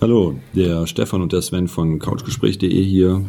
Hallo, der Stefan und der Sven von couchgespräch.de hier.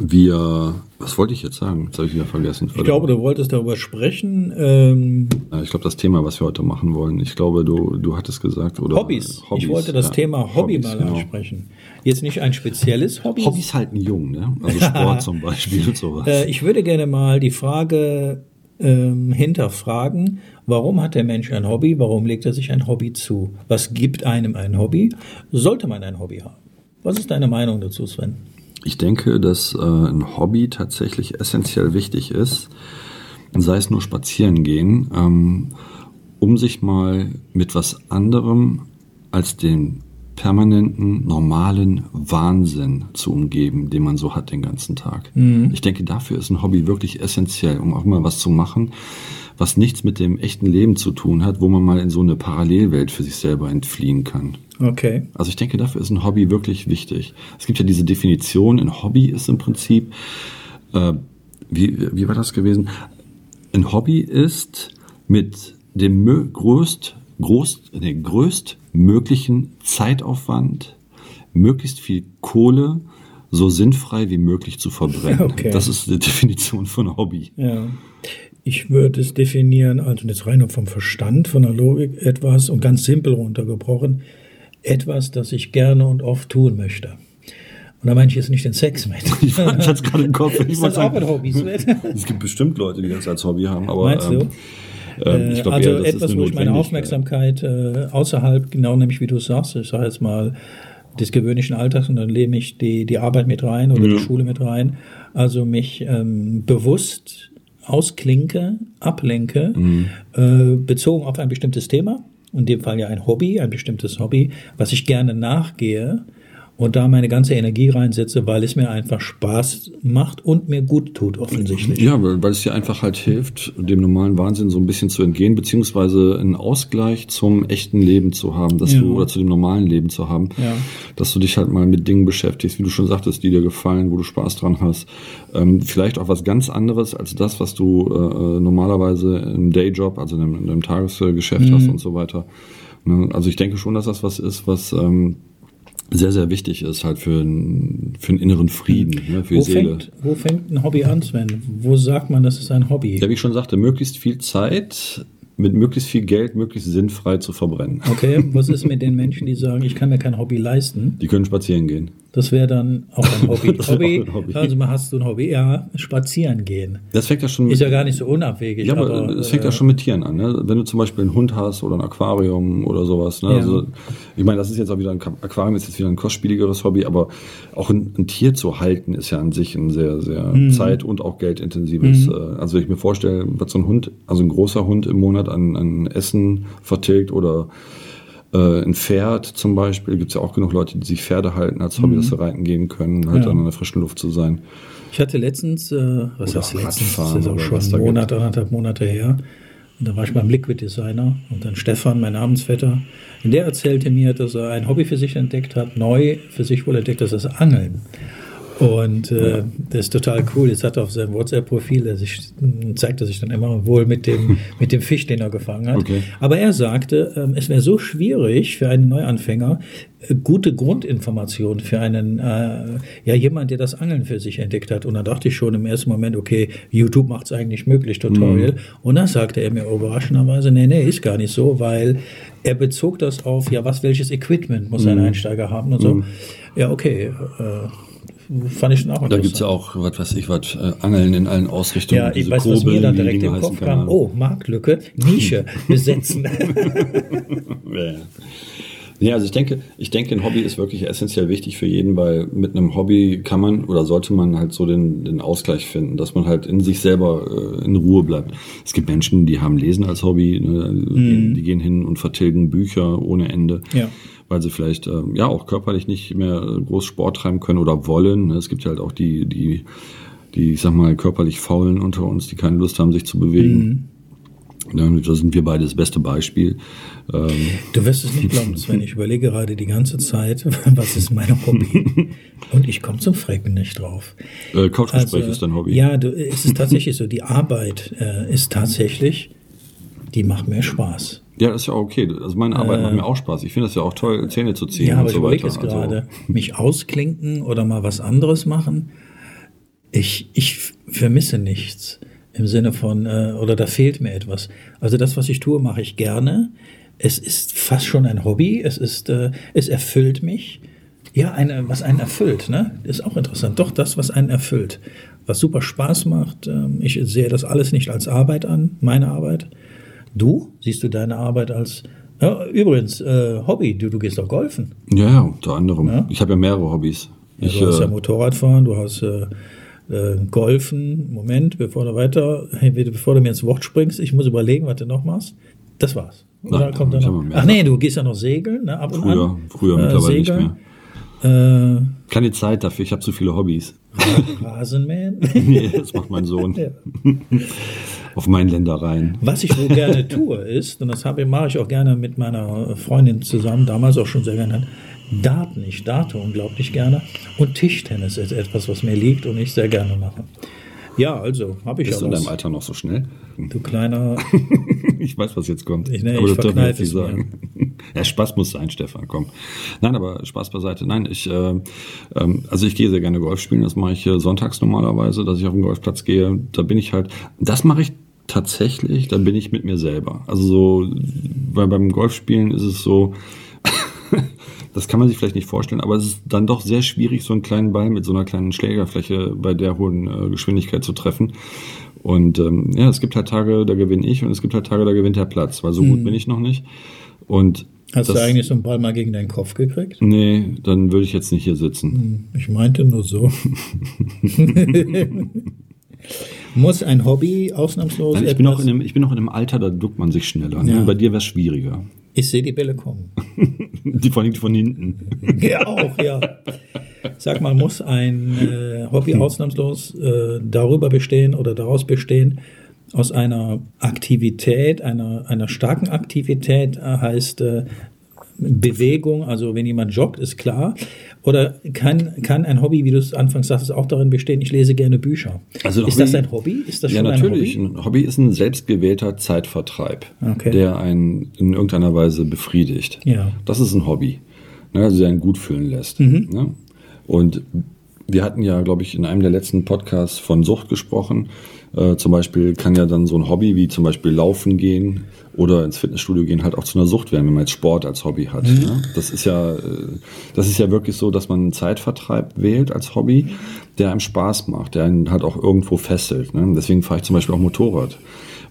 Wir, was wollte ich jetzt sagen? Jetzt habe ich wieder vergessen. Ich glaube, du wolltest darüber sprechen. Ähm, ich glaube, das Thema, was wir heute machen wollen. Ich glaube, du, du hattest gesagt, oder? Hobbys. Hobbys ich wollte das ja. Thema Hobby Hobbys, mal genau. ansprechen. Jetzt nicht ein spezielles Hobby. Hobbys halten jung, ne? Also Sport zum Beispiel und sowas. Äh, ich würde gerne mal die Frage ähm, hinterfragen, warum hat der Mensch ein Hobby? Warum legt er sich ein Hobby zu? Was gibt einem ein Hobby? Sollte man ein Hobby haben? Was ist deine Meinung dazu, Sven? Ich denke, dass äh, ein Hobby tatsächlich essentiell wichtig ist, sei es nur spazieren gehen, ähm, um sich mal mit was anderem als den permanenten, normalen Wahnsinn zu umgeben, den man so hat den ganzen Tag. Mhm. Ich denke, dafür ist ein Hobby wirklich essentiell, um auch mal was zu machen, was nichts mit dem echten Leben zu tun hat, wo man mal in so eine Parallelwelt für sich selber entfliehen kann. Okay. Also ich denke, dafür ist ein Hobby wirklich wichtig. Es gibt ja diese Definition, ein Hobby ist im Prinzip, äh, wie, wie war das gewesen? Ein Hobby ist mit dem größt, groß, nee, größtmöglichen Zeitaufwand, möglichst viel Kohle, so sinnfrei wie möglich zu verbrennen. Okay. Das ist die Definition von Hobby. Ja. Ich würde es definieren, also jetzt rein vom Verstand, von der Logik etwas und ganz simpel runtergebrochen, etwas, das ich gerne und oft tun möchte. Und da meine ich jetzt nicht den Sex mit. Ich fand jetzt gerade im Kopf. ist das auch ein Hobby? es gibt bestimmt Leute, die das als Hobby haben. Aber, Meinst du? Ähm, ich glaub, also eher, etwas, wo ich meine Aufmerksamkeit äh, außerhalb, genau nämlich wie du sagst, ich sage jetzt mal, des gewöhnlichen Alltags und dann lehne ich die, die Arbeit mit rein oder ja. die Schule mit rein. Also mich ähm, bewusst ausklinke, ablenke, mhm. äh, bezogen auf ein bestimmtes Thema in dem Fall ja ein Hobby, ein bestimmtes Hobby, was ich gerne nachgehe und da meine ganze Energie reinsetze, weil es mir einfach Spaß macht und mir gut tut, offensichtlich. Ja, weil, weil es dir einfach halt hilft, dem normalen Wahnsinn so ein bisschen zu entgehen, beziehungsweise einen Ausgleich zum echten Leben zu haben, dass ja. du, oder zu dem normalen Leben zu haben, ja. dass du dich halt mal mit Dingen beschäftigst, wie du schon sagtest, die dir gefallen, wo du Spaß dran hast. Ähm, vielleicht auch was ganz anderes als das, was du äh, normalerweise im Dayjob, also in deinem, in deinem Tagesgeschäft mhm. hast und so weiter. Ne? Also ich denke schon, dass das was ist, was ähm, sehr, sehr wichtig ist halt für, ein, für einen inneren Frieden, ne, für wo die Seele. Fängt, wo fängt ein Hobby an, Sven? Wo sagt man, das ist ein Hobby? Ja, wie ich schon sagte, möglichst viel Zeit mit möglichst viel Geld möglichst sinnfrei zu verbrennen. Okay, was ist mit den Menschen, die sagen, ich kann mir kein Hobby leisten? Die können spazieren gehen. Das wäre dann auch ein Hobby. Hobby, ein Hobby. Also mal hast du ein Hobby, ja, spazieren gehen. Das fängt ja schon mit, Ist ja gar nicht so unabwegig. Ja, aber, aber es fängt ja äh, schon mit Tieren an. Ne? Wenn du zum Beispiel einen Hund hast oder ein Aquarium oder sowas. Ne? Ja. Also, ich meine, das ist jetzt auch wieder ein Aquarium, ist jetzt wieder ein kostspieligeres Hobby, aber auch ein, ein Tier zu halten ist ja an sich ein sehr, sehr mhm. zeit- und auch geldintensives. Mhm. Äh, also wenn ich mir vorstelle, was so ein Hund, also ein großer Hund im Monat an, an Essen vertilgt oder äh, ein Pferd zum Beispiel, gibt es ja auch genug Leute, die sich Pferde halten als Hobby, mhm. dass sie reiten gehen können, halt ja. an der frischen Luft zu sein. Ich hatte letztens, äh, was heißt letztens, das ist auch schon ein Monat, anderthalb Monate her, und da war ich beim Liquid Designer und dann Stefan, mein Namensvetter, und der erzählte mir, dass er ein Hobby für sich entdeckt hat, neu für sich wohl entdeckt, das ist Angeln. Und äh, das ist total cool. Jetzt hat er auf seinem WhatsApp-Profil, er sich, zeigt er sich dann immer wohl mit dem, mit dem Fisch, den er gefangen hat. Okay. Aber er sagte, ähm, es wäre so schwierig für einen Neuanfänger, äh, gute Grundinformationen für einen, äh, ja, jemand, der das Angeln für sich entdeckt hat. Und da dachte ich schon im ersten Moment, okay, YouTube macht es eigentlich möglich, Tutorial. Mhm. Und dann sagte er mir überraschenderweise, nee, nee, ist gar nicht so, weil er bezog das auf, ja, was, welches Equipment muss ein mhm. Einsteiger haben und so. Mhm. Ja, okay. Äh, fand ich schon auch Da gibt es ja auch, was weiß ich, was, äh, Angeln in allen Ausrichtungen. Ja, ich weiß, Kurbeln, was mir dann direkt im Kopf kam. Oh, Marktlücke, Nische besetzen. ja. Ja, also ich denke, ich denke, ein Hobby ist wirklich essentiell wichtig für jeden, weil mit einem Hobby kann man oder sollte man halt so den, den Ausgleich finden, dass man halt in sich selber äh, in Ruhe bleibt. Es gibt Menschen, die haben Lesen als Hobby, ne? mhm. die gehen hin und vertilgen Bücher ohne Ende. Ja weil sie vielleicht äh, ja auch körperlich nicht mehr groß Sport treiben können oder wollen. Ne? Es gibt ja halt auch die, die, die, ich sag mal, körperlich Faulen unter uns, die keine Lust haben, sich zu bewegen. Mhm. Da sind wir beide das beste Beispiel. Ähm, du wirst es nicht glauben, Sven. Ich überlege gerade die ganze Zeit, was ist mein Hobby? Und ich komme zum Frecken nicht drauf. Äh, Couchgespräch also, ist dein Hobby. Ja, du, es ist tatsächlich so. Die Arbeit äh, ist tatsächlich, die macht mir Spaß. Ja, das ist ja auch okay. Also meine Arbeit äh, macht mir auch Spaß. Ich finde das ja auch toll, Zähne zu ziehen. Ja, aber ich so überlege jetzt gerade, also. mich ausklinken oder mal was anderes machen. Ich, ich vermisse nichts im Sinne von, äh, oder da fehlt mir etwas. Also das, was ich tue, mache ich gerne. Es ist fast schon ein Hobby. Es ist, äh, es erfüllt mich. Ja, eine, was einen erfüllt, ne? Ist auch interessant. Doch das, was einen erfüllt. Was super Spaß macht. Ähm, ich sehe das alles nicht als Arbeit an, meine Arbeit. Du? Siehst du deine Arbeit als ja, übrigens, äh, Hobby, du, du gehst auch golfen. Ja, ja, unter anderem. Ja? Ich habe ja mehrere Hobbys. Ja, ich, du hast ja äh, Motorradfahren, du hast äh, äh, Golfen. Moment, bevor du weiter, bevor du mir ins Wort springst, ich muss überlegen, was du noch machst. Das war's. Oder Nein, kommt da noch? Ach nee, du gehst ja noch segeln, ne? Ab und früher, an. Früher, äh, mittlerweile segeln. nicht mehr. Äh, Keine Zeit dafür, ich habe zu viele Hobbys. Rasenmähen? nee, das macht mein Sohn. Ja. Auf meinen Ländereien. Was ich wohl gerne tue, ist, und das mache ich auch gerne mit meiner Freundin zusammen, damals auch schon sehr gerne, Daten. Ich date unglaublich gerne. Und Tischtennis ist etwas, was mir liegt und ich sehr gerne mache. Ja, also habe ich Bist du in deinem Alter noch so schnell? Du kleiner. ich weiß, was jetzt kommt. Ich, nee, aber ich das darf ich nicht sagen. ja, Spaß muss sein, Stefan, komm. Nein, aber Spaß beiseite. Nein, ich, äh, ähm, also ich gehe sehr gerne Golf spielen. Das mache ich äh, sonntags normalerweise, dass ich auf den Golfplatz gehe. Da bin ich halt, das mache ich tatsächlich, da bin ich mit mir selber. Also so, weil beim Golfspielen ist es so, das kann man sich vielleicht nicht vorstellen, aber es ist dann doch sehr schwierig, so einen kleinen Ball mit so einer kleinen Schlägerfläche bei der hohen äh, Geschwindigkeit zu treffen. Und ähm, ja, es gibt halt Tage, da gewinne ich und es gibt halt Tage, da gewinnt der Platz, weil so hm. gut bin ich noch nicht. Und Hast das, du eigentlich so einen Ball mal gegen deinen Kopf gekriegt? Nee, dann würde ich jetzt nicht hier sitzen. Hm, ich meinte nur so. Muss ein Hobby ausnahmslos. Nein, ich, bin noch in einem, ich bin noch in einem Alter, da duckt man sich schneller. Ne? Ja. Bei dir wäre es schwieriger. Ich sehe die Bälle kommen. die von, von hinten. ja, auch, ja. Sag mal, muss ein äh, Hobby ausnahmslos äh, darüber bestehen oder daraus bestehen, aus einer Aktivität, einer, einer starken Aktivität äh, heißt äh, Bewegung, also wenn jemand joggt, ist klar. Oder kann, kann ein Hobby, wie du es anfangs sagst, auch darin bestehen, ich lese gerne Bücher? Also ist Hobby, das ein Hobby? Ist das ja, natürlich. Ein Hobby? ein Hobby? ist ein selbstgewählter Zeitvertreib, okay. der einen in irgendeiner Weise befriedigt. Ja. Das ist ein Hobby, ne, also der einen gut fühlen lässt. Mhm. Ne? Und wir hatten ja, glaube ich, in einem der letzten Podcasts von Sucht gesprochen. Äh, zum Beispiel kann ja dann so ein Hobby wie zum Beispiel Laufen gehen oder ins Fitnessstudio gehen halt auch zu einer Sucht werden, wenn man jetzt Sport als Hobby hat. Mhm. Ne? Das ist ja, äh, das ist ja wirklich so, dass man einen Zeitvertreib wählt als Hobby, der einem Spaß macht, der einen halt auch irgendwo fesselt. Ne? Deswegen fahre ich zum Beispiel auch Motorrad.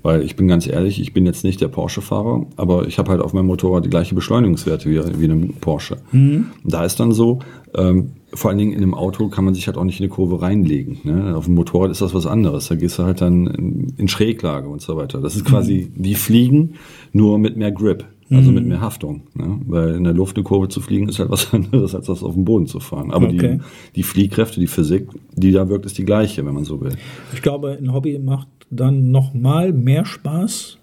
Weil ich bin ganz ehrlich, ich bin jetzt nicht der Porsche-Fahrer, aber ich habe halt auf meinem Motorrad die gleiche Beschleunigungswerte wie, wie einem Porsche. Mhm. Da ist dann so, ähm, vor allen Dingen in einem Auto kann man sich halt auch nicht in eine Kurve reinlegen. Ne? Auf dem Motorrad ist das was anderes. Da gehst du halt dann in, in Schräglage und so weiter. Das ist quasi mhm. wie Fliegen, nur mit mehr Grip. Also mhm. mit mehr Haftung. Ne? Weil in der Luft eine Kurve zu fliegen ist halt was anderes, als das auf dem Boden zu fahren. Aber okay. die, die Fliehkräfte, die Physik, die da wirkt, ist die gleiche, wenn man so will. Ich glaube, ein Hobby macht dann noch mal mehr Spaß,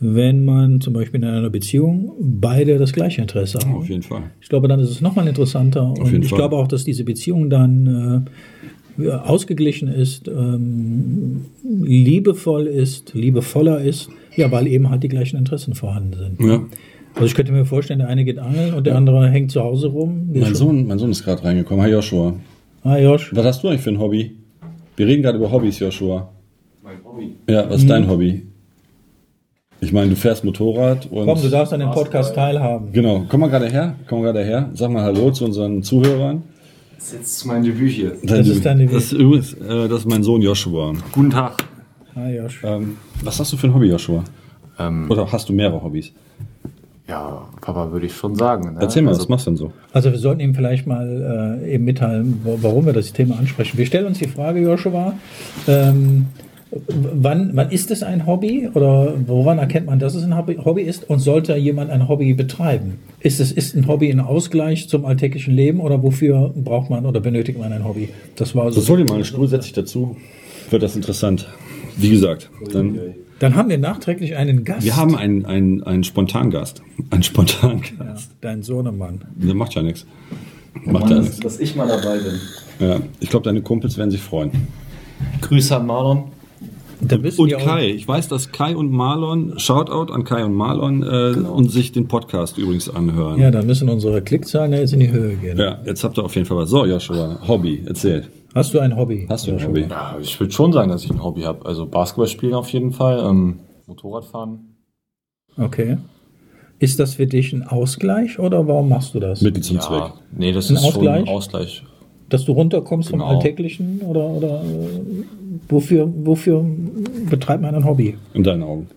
wenn man zum Beispiel in einer Beziehung beide das gleiche Interesse haben. Auf jeden Fall. Ich glaube, dann ist es nochmal interessanter. Auf und ich Fall. glaube auch, dass diese Beziehung dann äh, ausgeglichen ist, ähm, liebevoll ist, liebevoller ist, ja, weil eben halt die gleichen Interessen vorhanden sind. Ja. Also ich könnte mir vorstellen, der eine geht angeln und der andere hängt zu Hause rum. Mein Sohn, mein Sohn ist gerade reingekommen. Hi Joshua. Hi Josh. Was hast du eigentlich für ein Hobby? Wir reden gerade über Hobbys, Joshua. Mein Hobby. Ja, was ist dein mhm. Hobby? Ich meine, du fährst Motorrad und. Komm, du darfst an dem Podcast teilhaben. Genau, komm mal gerade her, komm mal gerade her. Sag mal Hallo zu unseren Zuhörern. Das ist jetzt mein Debüt hier. Dein das ist dein Debüt. Das ist übrigens, äh, das ist mein Sohn Joshua. Guten Tag. Hi Josh. Ähm, was hast du für ein Hobby, Joshua? Ähm, Oder hast du mehrere Hobbys? Ja, Papa würde ich schon sagen. Ne? Erzähl mal, also, was machst du denn so? Also wir sollten ihm vielleicht mal äh, eben mitteilen, warum wir das Thema ansprechen. Wir stellen uns die Frage, Joshua, ähm, wann, wann ist es ein Hobby oder woran erkennt man, dass es ein Hobby ist und sollte jemand ein Hobby betreiben? Ist es ist ein Hobby ein Ausgleich zum alltäglichen Leben oder wofür braucht man oder benötigt man ein Hobby? Das war so. Das hol dir mal einen Stuhl, setz dich dazu. Wird das interessant. Wie gesagt, dann. Dann haben wir nachträglich einen Gast. Wir haben einen, einen, einen Spontangast. Einen Spontangast. Ja, dein Sohnemann. Der macht ja nichts. Macht ja nichts. Dass ich mal dabei bin. Ja, ich glaube, deine Kumpels werden sich freuen. Grüße an Marlon. Und Kai. Ich weiß, dass Kai und Marlon, Shoutout an Kai und Marlon, äh, genau. und sich den Podcast übrigens anhören. Ja, dann müssen unsere Klickzahlen jetzt in die Höhe gehen. Ja, jetzt habt ihr auf jeden Fall was. So, Joshua, Hobby, erzähl. Hast du ein Hobby? Hast du ein Hobby? Ja, ich würde schon sagen, dass ich ein Hobby habe. Also Basketball spielen auf jeden Fall, ähm, Motorradfahren. Okay. Ist das für dich ein Ausgleich oder warum machst du das? Mittel zum ja, Zweck. Nee, das ein ist Ausgleich? schon ein Ausgleich. Dass du runterkommst genau. vom Alltäglichen oder, oder wofür, wofür betreibt man ein Hobby? In deinen Augen.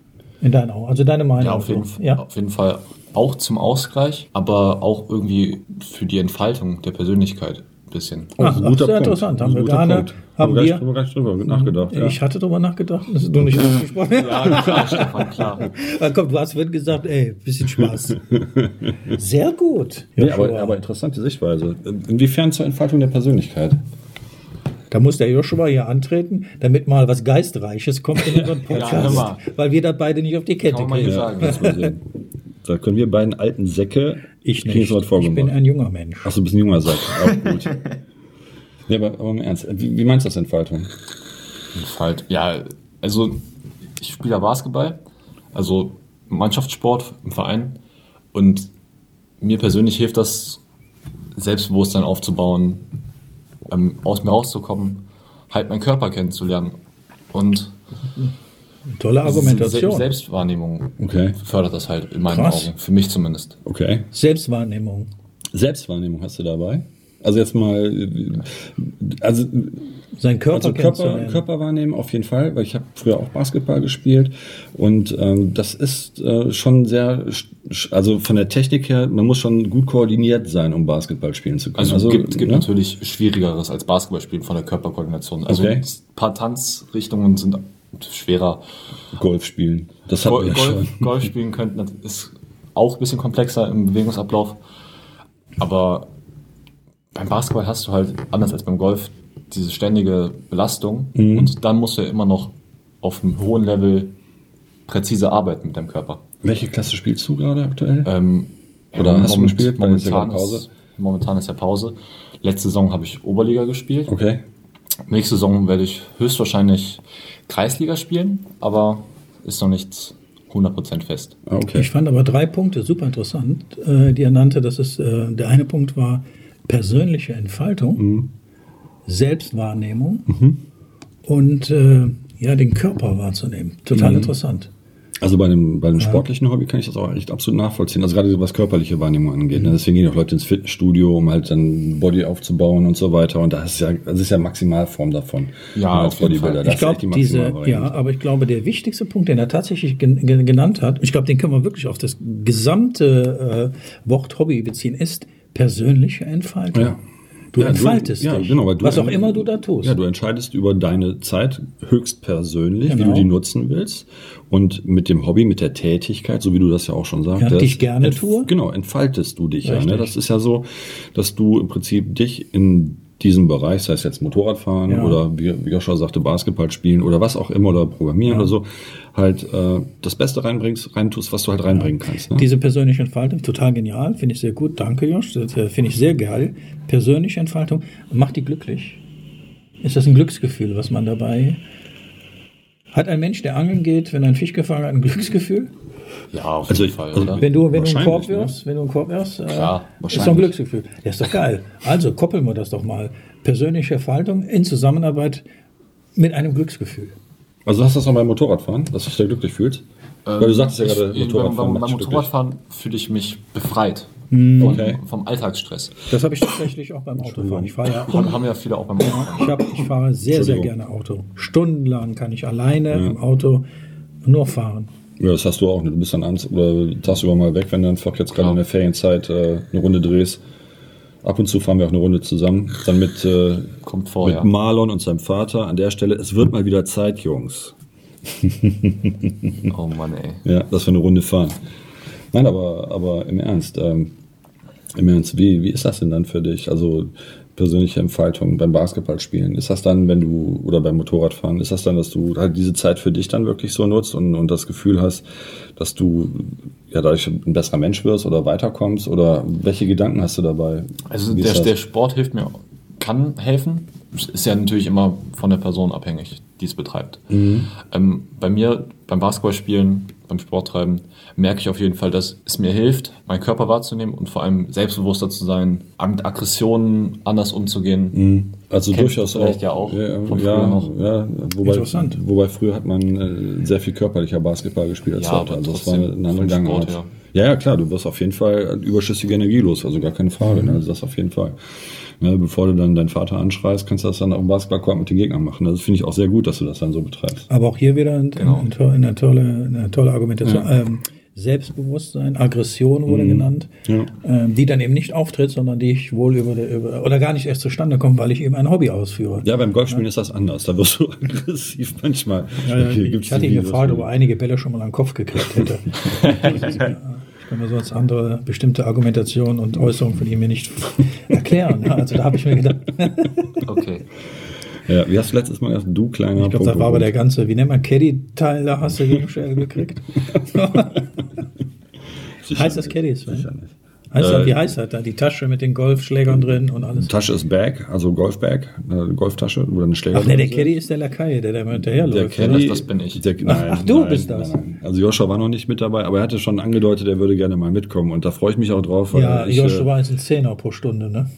In deinen Augen. Also deine Meinung. Ja, auf jeden, ja? auf jeden Fall auch zum Ausgleich, aber auch irgendwie für die Entfaltung der Persönlichkeit bisschen. Oh, Ach, guter sehr Punkt. interessant. Haben wir gar nicht, haben wir gar, gar nicht drüber nachgedacht. Ja. Ich hatte drüber nachgedacht, das ist du nicht ausgesprochen. ja, klar, Stefan, klar. Na komm, du hast vorhin gesagt, ey, bisschen Spaß. Sehr gut. Ja, nee, aber, aber interessante Sichtweise. Inwiefern zur Entfaltung der Persönlichkeit? Da muss der Joshua hier antreten, damit mal was Geistreiches kommt in unseren Podcast, ja, weil wir da beide nicht auf die Kette kriegen. Ja, da können wir beiden alten Säcke. Ich nicht. Ich bin ein junger Mensch. Achso, du bist ein junger Sack. Auch gut. ja, aber, aber im Ernst, wie, wie meinst du das Entfaltung? Entfalt, ja, also ich spiele ja Basketball, also Mannschaftssport im Verein und mir persönlich hilft das, Selbstbewusstsein aufzubauen, ähm, aus mir rauszukommen, halt meinen Körper kennenzulernen und Tolle Argumentation. Selbstwahrnehmung okay. fördert das halt in meinen Krass. Augen. Für mich zumindest. Okay. Selbstwahrnehmung. Selbstwahrnehmung hast du dabei? Also jetzt mal, also sein Körper, also Körper, Körper wahrnehmen auf jeden Fall, weil ich habe früher auch Basketball gespielt und ähm, das ist äh, schon sehr, also von der Technik her, man muss schon gut koordiniert sein, um Basketball spielen zu können. Also, also gibt, gibt ne? natürlich schwierigeres als Basketball spielen von der Körperkoordination. Also okay. ein paar Tanzrichtungen sind schwerer. Golf spielen. Das hat Golf, Golf, Golf spielen könnten, ist auch ein bisschen komplexer im Bewegungsablauf. Aber beim Basketball hast du halt, anders als beim Golf, diese ständige Belastung. Mhm. Und dann musst du ja immer noch auf einem hohen Level präzise arbeiten mit deinem Körper. Welche Klasse spielst du gerade aktuell? Ähm, Oder hast du gespielt? Momentan? Ist, momentan ist ja Pause. Letzte Saison habe ich Oberliga gespielt. Okay. Nächste Saison werde ich höchstwahrscheinlich Kreisliga spielen, aber ist noch nicht 100% fest. Ah, okay. Ich fand aber drei Punkte super interessant, äh, die er nannte. Das ist, äh, der eine Punkt war persönliche Entfaltung, mhm. Selbstwahrnehmung mhm. und äh, ja, den Körper wahrzunehmen. Total mhm. interessant. Also bei einem, bei einem ja. sportlichen Hobby kann ich das auch echt absolut nachvollziehen. Also gerade was körperliche Wahrnehmung angeht. Ne? Mhm. Deswegen gehen auch Leute ins Fitnessstudio, um halt dann Body aufzubauen und so weiter. Und das ist ja, das ist ja Maximalform davon. Ja, als Bodybuilder. Ich glaube, die diese, ja, aber ich glaube, der wichtigste Punkt, den er tatsächlich gen genannt hat, ich glaube, den können wir wirklich auf das gesamte äh, Wort Hobby beziehen, ist persönliche Entfaltung. Ja. Du ja, entfaltest du, ja, dich. Genau, du, was auch immer du da tust. Ja, du entscheidest über deine Zeit höchstpersönlich, genau. wie du genau. die nutzen willst. Und mit dem Hobby, mit der Tätigkeit, so wie du das ja auch schon sagst, ja, ich gerne tue. Genau, entfaltest du dich ja. Ne? Das ist ja so, dass du im Prinzip dich in diesem Bereich, sei es jetzt Motorradfahren ja. oder wie, wie Joshua sagte, Basketball spielen oder was auch immer oder Programmieren ja. oder so, halt äh, das Beste reinbringst, reintust, was du halt reinbringen ja. kannst. Ne? Diese persönliche Entfaltung, total genial, finde ich sehr gut. Danke, Josh, äh, finde ich sehr geil. Persönliche Entfaltung, macht die glücklich. Ist das ein Glücksgefühl, was man dabei hat ein Mensch, der angeln geht, wenn er einen Fisch gefangen hat, ein Glücksgefühl? Ja, auf also jeden Fall. Also wenn du, wenn du einen Korb wirst, ne? wenn du einen Korb wirst, äh, ist doch ein Glücksgefühl. Ja, ist doch geil. Also koppeln wir das doch mal. Persönliche Entfaltung in Zusammenarbeit mit einem Glücksgefühl. Also hast du das noch beim Motorradfahren, dass du dich da glücklich fühlst? Ähm, Weil du sagst ja gerade, Motorradfahren. Beim, beim Motorradfahren fühle ich mich befreit. Mhm. Okay. Vom, Alltagsstress. Das habe ich tatsächlich auch beim Autofahren. Ich fahre ja. Haben, haben ja viele auch beim Autofahren. Ich, hab, ich fahre sehr, sehr gerne Auto. Stundenlang kann ich alleine ja. im Auto nur fahren. Ja, das hast du auch. Du bist dann abends oder tagsüber mal weg, wenn du einfach jetzt gerade in der Ferienzeit äh, eine Runde drehst. Ab und zu fahren wir auch eine Runde zusammen. Dann mit, äh, Kommt vor, mit ja. Marlon und seinem Vater an der Stelle. Es wird mal wieder Zeit, Jungs. oh Mann, ey. Ja, dass wir eine Runde fahren. Nein, aber, aber im Ernst. Ähm, Im Ernst, wie, wie ist das denn dann für dich? Also persönliche Entfaltung beim Basketballspielen? Ist das dann, wenn du, oder beim Motorradfahren, ist das dann, dass du halt diese Zeit für dich dann wirklich so nutzt und, und das Gefühl hast, dass du ja dadurch ein besserer Mensch wirst oder weiterkommst? Oder welche Gedanken hast du dabei? Also der, der Sport hilft mir, kann helfen. Ist ja natürlich immer von der Person abhängig. Die es betreibt. Mhm. Ähm, bei mir, beim Basketballspielen, beim Sporttreiben, merke ich auf jeden Fall, dass es mir hilft, meinen Körper wahrzunehmen und vor allem selbstbewusster zu sein, mit Aggressionen anders umzugehen. Mhm. Also Kennt durchaus auch. Ja, auch ja, ja, ja, wobei, wobei früher hat man äh, sehr viel körperlicher Basketball gespielt als ja, heute. Also das war eine andere Gangart. Ja. ja, ja, klar, du wirst auf jeden Fall überschüssige Energie los, also gar keine Frage. Mhm. Ne? Also das auf jeden Fall. Ne, bevor du dann deinen Vater anschreist, kannst du das dann auf dem Basketballcourt mit den Gegnern machen. Das finde ich auch sehr gut, dass du das dann so betreibst. Aber auch hier wieder ein, genau. ein, eine, tolle, eine tolle Argumentation. Ja. Ähm, Selbstbewusstsein, Aggression wurde mhm. genannt, ja. ähm, die dann eben nicht auftritt, sondern die ich wohl über, der, über oder gar nicht erst zustande kommt, weil ich eben ein Hobby ausführe. Ja, beim Golfspielen ja. ist das anders. Da wirst du aggressiv manchmal. Ja, ja, ich hatte ihn gefragt, ob er einige Bälle schon mal an den Kopf gekriegt hätte. Kann mir sonst andere bestimmte Argumentationen und Äußerungen von ihm mir nicht erklären. Also da habe ich mir gedacht. okay. Ja, wie hast du letztes Mal gesagt? Du kleiner Ich glaube, das war aber der ganze, wie nennt man Caddy-Teil, da hast du schnell gekriegt. heißt das Caddy? Sicher nicht. Heißt äh, wie heißt das da? Die Tasche mit den Golfschlägern drin und alles? Tasche ist Bag, also Golfbag, eine Golftasche oder eine Schläger. Ach nee, der Caddy ist der Lakai, der da hinterherläuft. Der Caddy, das, das bin ich. Der, nein, ach, du nein, bist das. Nein, also Joshua war noch nicht mit dabei, aber er hatte schon angedeutet, er würde gerne mal mitkommen und da freue ich mich auch drauf. ja, ich, Joshua war jetzt ein Zehner pro Stunde, ne?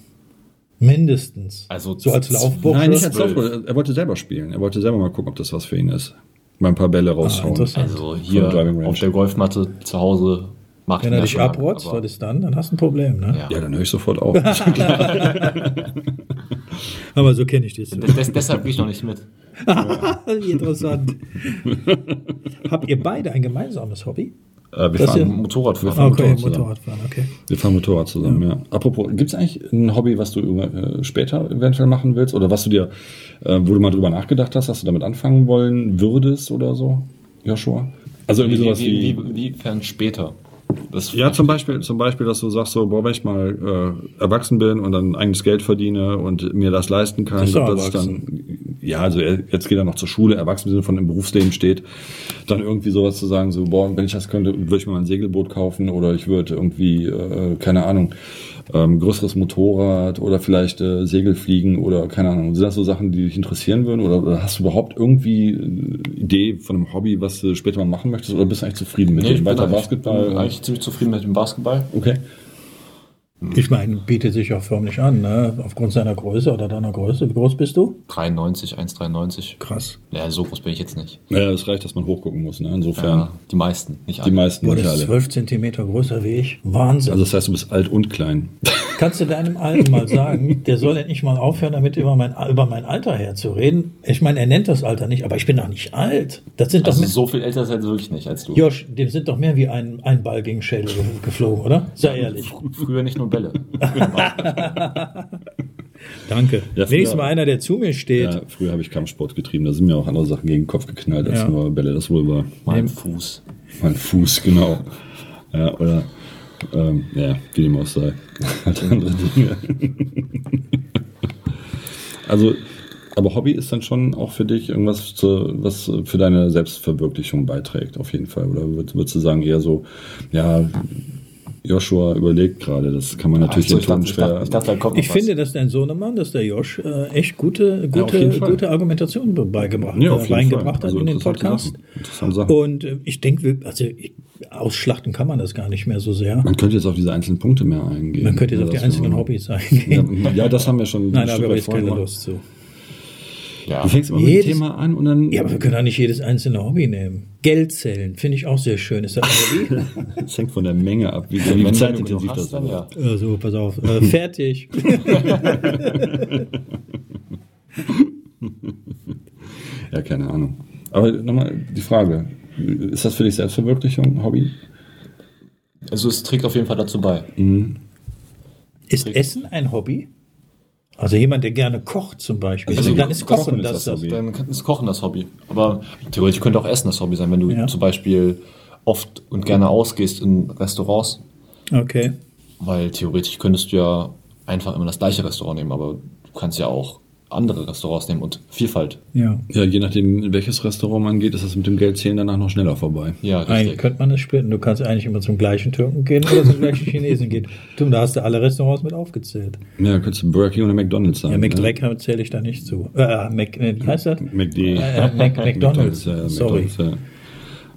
Mindestens. Also so als Laufbursche? Nein, nicht als Laufbursche. Er wollte selber spielen. Er wollte selber mal gucken, ob das was für ihn ist. Mal ein paar Bälle ah, raushauen. Ah, also hier auf der Golfmatte zu Hause Macht Wenn er dich abrotzt, was ist dann? Dann hast du ein Problem, ne? Ja, ja dann höre ich sofort auf. aber so kenne ich das. Des, deshalb gehe ich noch nicht mit. Interessant. Habt ihr beide ein gemeinsames Hobby? Äh, wir fahren Motorrad. Wir fahren okay, Motorrad, Motorrad fahren, okay. Wir fahren Motorrad zusammen, ja. ja. Apropos, gibt es eigentlich ein Hobby, was du äh, später eventuell machen willst? Oder was du dir, äh, wo du mal drüber nachgedacht hast, dass du damit anfangen wollen würdest oder so, Joshua? Also irgendwie wie, sowas wie. Wie, wie, wiefern später? Das ja, zum Beispiel, zum Beispiel, dass du sagst, so, boah, wenn ich mal äh, erwachsen bin und dann eigenes Geld verdiene und mir das leisten kann, das dass ich dann, ja, also jetzt geht er noch zur Schule, erwachsen sind von im Berufsleben steht, dann irgendwie sowas zu sagen, so, boah, wenn ich das könnte, würde ich mir mal ein Segelboot kaufen oder ich würde irgendwie, äh, keine Ahnung, ähm, größeres Motorrad oder vielleicht äh, Segelfliegen oder keine Ahnung. Sind das so Sachen, die dich interessieren würden? Oder, oder hast du überhaupt irgendwie eine Idee von einem Hobby, was du später mal machen möchtest? Oder bist du eigentlich zufrieden mit nee, dem weiter Basketball? Ich bin eigentlich ziemlich zufrieden mit dem Basketball. Okay. Ich meine, bietet sich auch förmlich an, ne? aufgrund seiner Größe oder deiner Größe. Wie groß bist du? 93, 1,93. Krass. Ja, so groß bin ich jetzt nicht. Ja, es reicht, dass man hochgucken muss. Ne? Insofern. Ja, die meisten, nicht alle. Die meisten, Boah, nicht alle. 12 Zentimeter größer wie ich. Wahnsinn. Also das heißt, du bist alt und klein. Kannst du deinem Alten mal sagen, der soll endlich mal aufhören, damit über mein, über mein Alter herzureden? Ich meine, er nennt das Alter nicht, aber ich bin doch nicht alt. Das sind also doch so viel älter seid ihr wirklich nicht als du. Josh, dem sind doch mehr wie ein, ein Ball gegen Schädel geflogen, oder? Sei ehrlich. Früher nicht nur Bälle. Danke. Ja, Wenigstens mal einer, der zu mir steht. Ja, früher habe ich Kampfsport getrieben. Da sind mir auch andere Sachen gegen den Kopf geknallt als ja. nur Bälle. Das wohl war. Mein Fuß. Mein Fuß, genau. Ja, oder, ähm, ja, wie dem auch sei. Halt andere Dinge. also, aber Hobby ist dann schon auch für dich irgendwas, zu, was für deine Selbstverwirklichung beiträgt, auf jeden Fall. Oder würdest du sagen, eher so, ja, Joshua überlegt gerade, das kann man natürlich also, ich schwer. Ich, dachte, ich, ich finde, dass dein Sohnemann, dass der Josh äh, echt gute, gute, ja, gute Argumentation beigebracht, ja, äh, reingebracht hat also in den Podcast. Sachen. Und äh, ich denke, also ich, ausschlachten kann man das gar nicht mehr so sehr. Man könnte jetzt auf diese einzelnen Punkte mehr eingehen. Man könnte jetzt auf die einzelnen Hobbys eingehen. Ja, ja, das haben wir schon. Nein, da habe ich jetzt keine Lust zu. Ja. Du fängst immer jedes, mit dem Thema an und dann. Ja, aber wir können auch nicht jedes einzelne Hobby nehmen. Geld zählen, finde ich auch sehr schön. Ist das ein Hobby? das hängt von der Menge ab, wie, wie zeitintensiv das ist. Ja. Also, pass auf. Äh, fertig. ja, keine Ahnung. Aber nochmal die Frage: Ist das für dich Selbstverwirklichung, Hobby? Also, es trägt auf jeden Fall dazu bei. Mhm. Ist Essen ein Hobby? Also jemand, der gerne kocht zum Beispiel. Also, dann ist Kochen, Kochen das, das, Hobby. Dann ist Kochen das Hobby. Aber theoretisch könnte auch Essen das Hobby sein, wenn du ja. zum Beispiel oft und gerne ausgehst in Restaurants. Okay. Weil theoretisch könntest du ja einfach immer das gleiche Restaurant nehmen, aber du kannst ja auch andere Restaurants nehmen und Vielfalt. Ja. Ja, je nachdem, in welches Restaurant man geht, ist das mit dem Geldzählen danach noch schneller vorbei. Ja, richtig. Eigentlich könnte man das splitten. Du kannst eigentlich immer zum gleichen Türken gehen oder zum gleichen Chinesen gehen. Du, da hast du alle Restaurants mit aufgezählt. Ja, könntest du Burger King oder McDonalds sagen. Ja, McDreck ne? zähle ich da nicht zu. Äh, Mac, äh, wie heißt das? McD. Äh, Mac, McDonalds. McDonald's, Sorry. McDonald's, ja.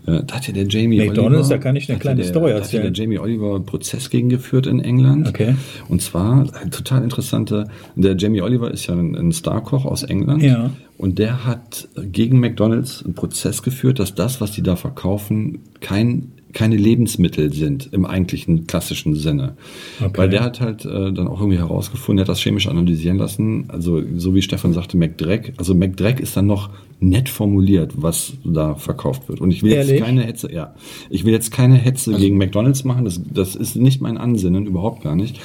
Äh, da hat ja der Jamie McDonald's, Oliver, da kann ich eine kleine der, Story erzählen. Da hat ja der Jamie Oliver Prozess gegen geführt in England. Okay. Und zwar, total interessante, der Jamie Oliver ist ja ein, ein Starkoch aus England. Ja. Und der hat gegen McDonald's einen Prozess geführt, dass das, was die da verkaufen, kein keine Lebensmittel sind im eigentlichen klassischen Sinne. Okay. Weil der hat halt äh, dann auch irgendwie herausgefunden, der hat das chemisch analysieren lassen. Also so wie Stefan sagte, McDreck. Also McDreck ist dann noch nett formuliert, was da verkauft wird. Und ich will Ehrlich? jetzt keine Hetze, ja, ich will jetzt keine Hetze also, gegen McDonald's machen. Das, das ist nicht mein Ansinnen, überhaupt gar nicht.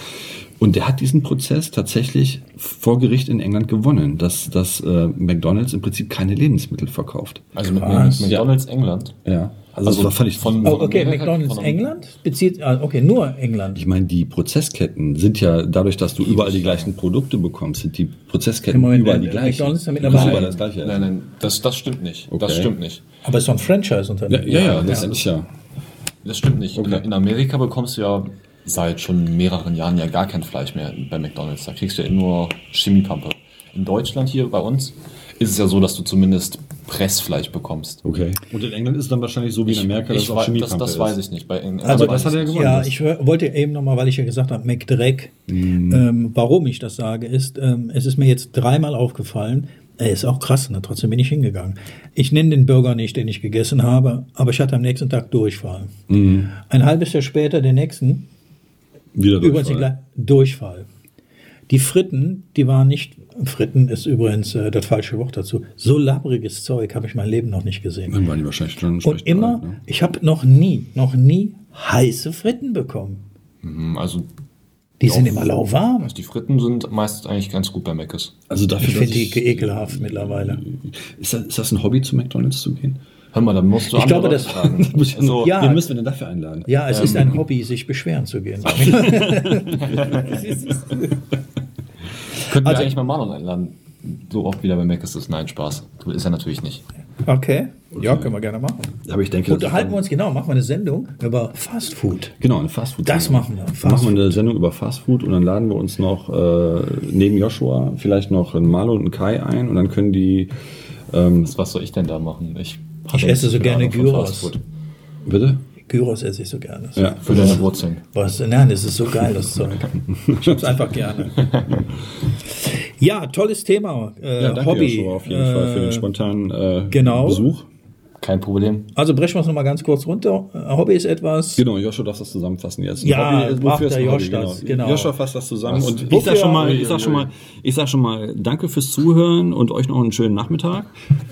Und der hat diesen Prozess tatsächlich vor Gericht in England gewonnen, dass, dass äh, McDonald's im Prinzip keine Lebensmittel verkauft. Also mit McDonald's ja. England? Ja. Also, also das fand ich von, oh, okay, McDonald's von England bezieht, ah, okay, nur England. Ich meine, die Prozessketten sind ja dadurch, dass du überall die gleichen Produkte bekommst, sind die Prozessketten Moment, überall die gleichen. McDonald's ist mittlerweile überall das gleiche. Nein, nein, das, das stimmt nicht. Okay. Das stimmt nicht. Aber es ist doch ein Franchise-Unternehmen. Ja, ja, ja, das ja. ist ja. Das stimmt nicht. Okay. In Amerika bekommst du ja seit schon mehreren Jahren ja gar kein Fleisch mehr bei McDonald's. Da kriegst du ja nur Chemiepampe. In Deutschland hier bei uns ist es ja so, dass du zumindest Pressfleisch bekommst. Okay. Und in England ist es dann wahrscheinlich so wie in Amerika, ich, dass auch Chemie Das, das weiß ich nicht. Bei, also das hat er gewonnen. Ja, ich wollte eben nochmal, weil ich ja gesagt habe, McDreck, mm. ähm, warum ich das sage, ist, ähm, es ist mir jetzt dreimal aufgefallen, er ist auch krass, ne? trotzdem bin ich hingegangen. Ich nenne den Burger nicht, den ich gegessen habe, aber ich hatte am nächsten Tag Durchfall. Mm. Ein halbes Jahr später den nächsten. Wieder Durchfall. Durchfall. Die Fritten, die waren nicht, Fritten ist übrigens äh, das falsche Wort dazu, so labbriges Zeug habe ich mein Leben noch nicht gesehen. Dann waren die wahrscheinlich schon Und immer, alt, ne? ich habe noch nie, noch nie heiße Fritten bekommen. Mhm, also die sind immer lauwarm. Also die Fritten sind meistens eigentlich ganz gut bei Mc's. Also dafür, ich finde die ekelhaft mittlerweile. Ist das, ist das ein Hobby, zu McDonalds zu gehen? Hör mal, dann musst du Ich glaube, das fragen. also, ja, wen müssen wir denn dafür einladen? Ja, es ähm. ist ein Hobby, sich beschweren zu gehen. Könnten also, wir eigentlich mal Marlon einladen. So oft wieder bei Mac ist das. Nein, Spaß. Ist er natürlich nicht. Okay. Ja, können wir gerne machen. Aber ich denke, Unterhalten wir uns genau, machen wir eine Sendung über Fast Food. Genau, eine Fast Food. Das machen wir. Fast machen wir eine Sendung über Fast Food und dann laden wir uns noch äh, neben Joshua vielleicht noch einen Marlon und einen Kai ein und dann können die. Ähm, was soll ich denn da machen? Ich, ich esse so gerne Gyros. Bitte? Gyros esse ich so gerne. Ja, für deine Wurzeln. Was? Nein, das ist so geil, das Zeug. Ich hab's einfach gerne. Ja, tolles Thema. Äh, ja, danke Hobby. Joshua, auf jeden äh, Fall für den spontanen äh, genau. Besuch. Kein Problem. Also brechen wir es nochmal ganz kurz runter. Äh, Hobby ist etwas. Genau, Joshua darf das zusammenfassen jetzt. Ja, Hobby, wofür der Josh das, genau. genau. Joshua fasst das zusammen. Was? Und ich sag schon mal, ich sag schon mal, ich sag schon mal, danke fürs Zuhören und euch noch einen schönen Nachmittag.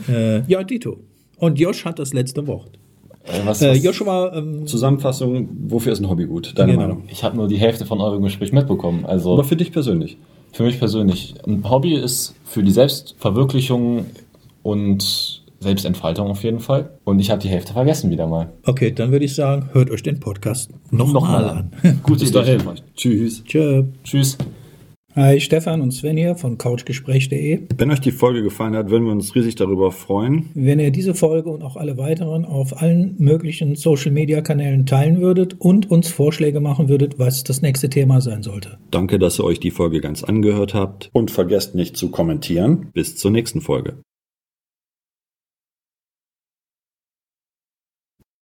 Äh, ja, Dito. Und Josh hat das letzte Wort. Äh, was, äh, was Joshua, ähm, Zusammenfassung, wofür ist ein Hobby gut? Deine genau. Meinung? Ich habe nur die Hälfte von eurem Gespräch mitbekommen. Also Aber für dich persönlich? Für mich persönlich. Ein Hobby ist für die Selbstverwirklichung und Selbstentfaltung auf jeden Fall. Und ich habe die Hälfte vergessen wieder mal. Okay, dann würde ich sagen, hört euch den Podcast nochmal noch mal an. Gutes dahin. Tschüss. Tschö. Tschüss. Hi, Stefan und Sven hier von couchgespräch.de. Wenn euch die Folge gefallen hat, würden wir uns riesig darüber freuen. Wenn ihr diese Folge und auch alle weiteren auf allen möglichen Social-Media-Kanälen teilen würdet und uns Vorschläge machen würdet, was das nächste Thema sein sollte. Danke, dass ihr euch die Folge ganz angehört habt. Und vergesst nicht zu kommentieren. Bis zur nächsten Folge.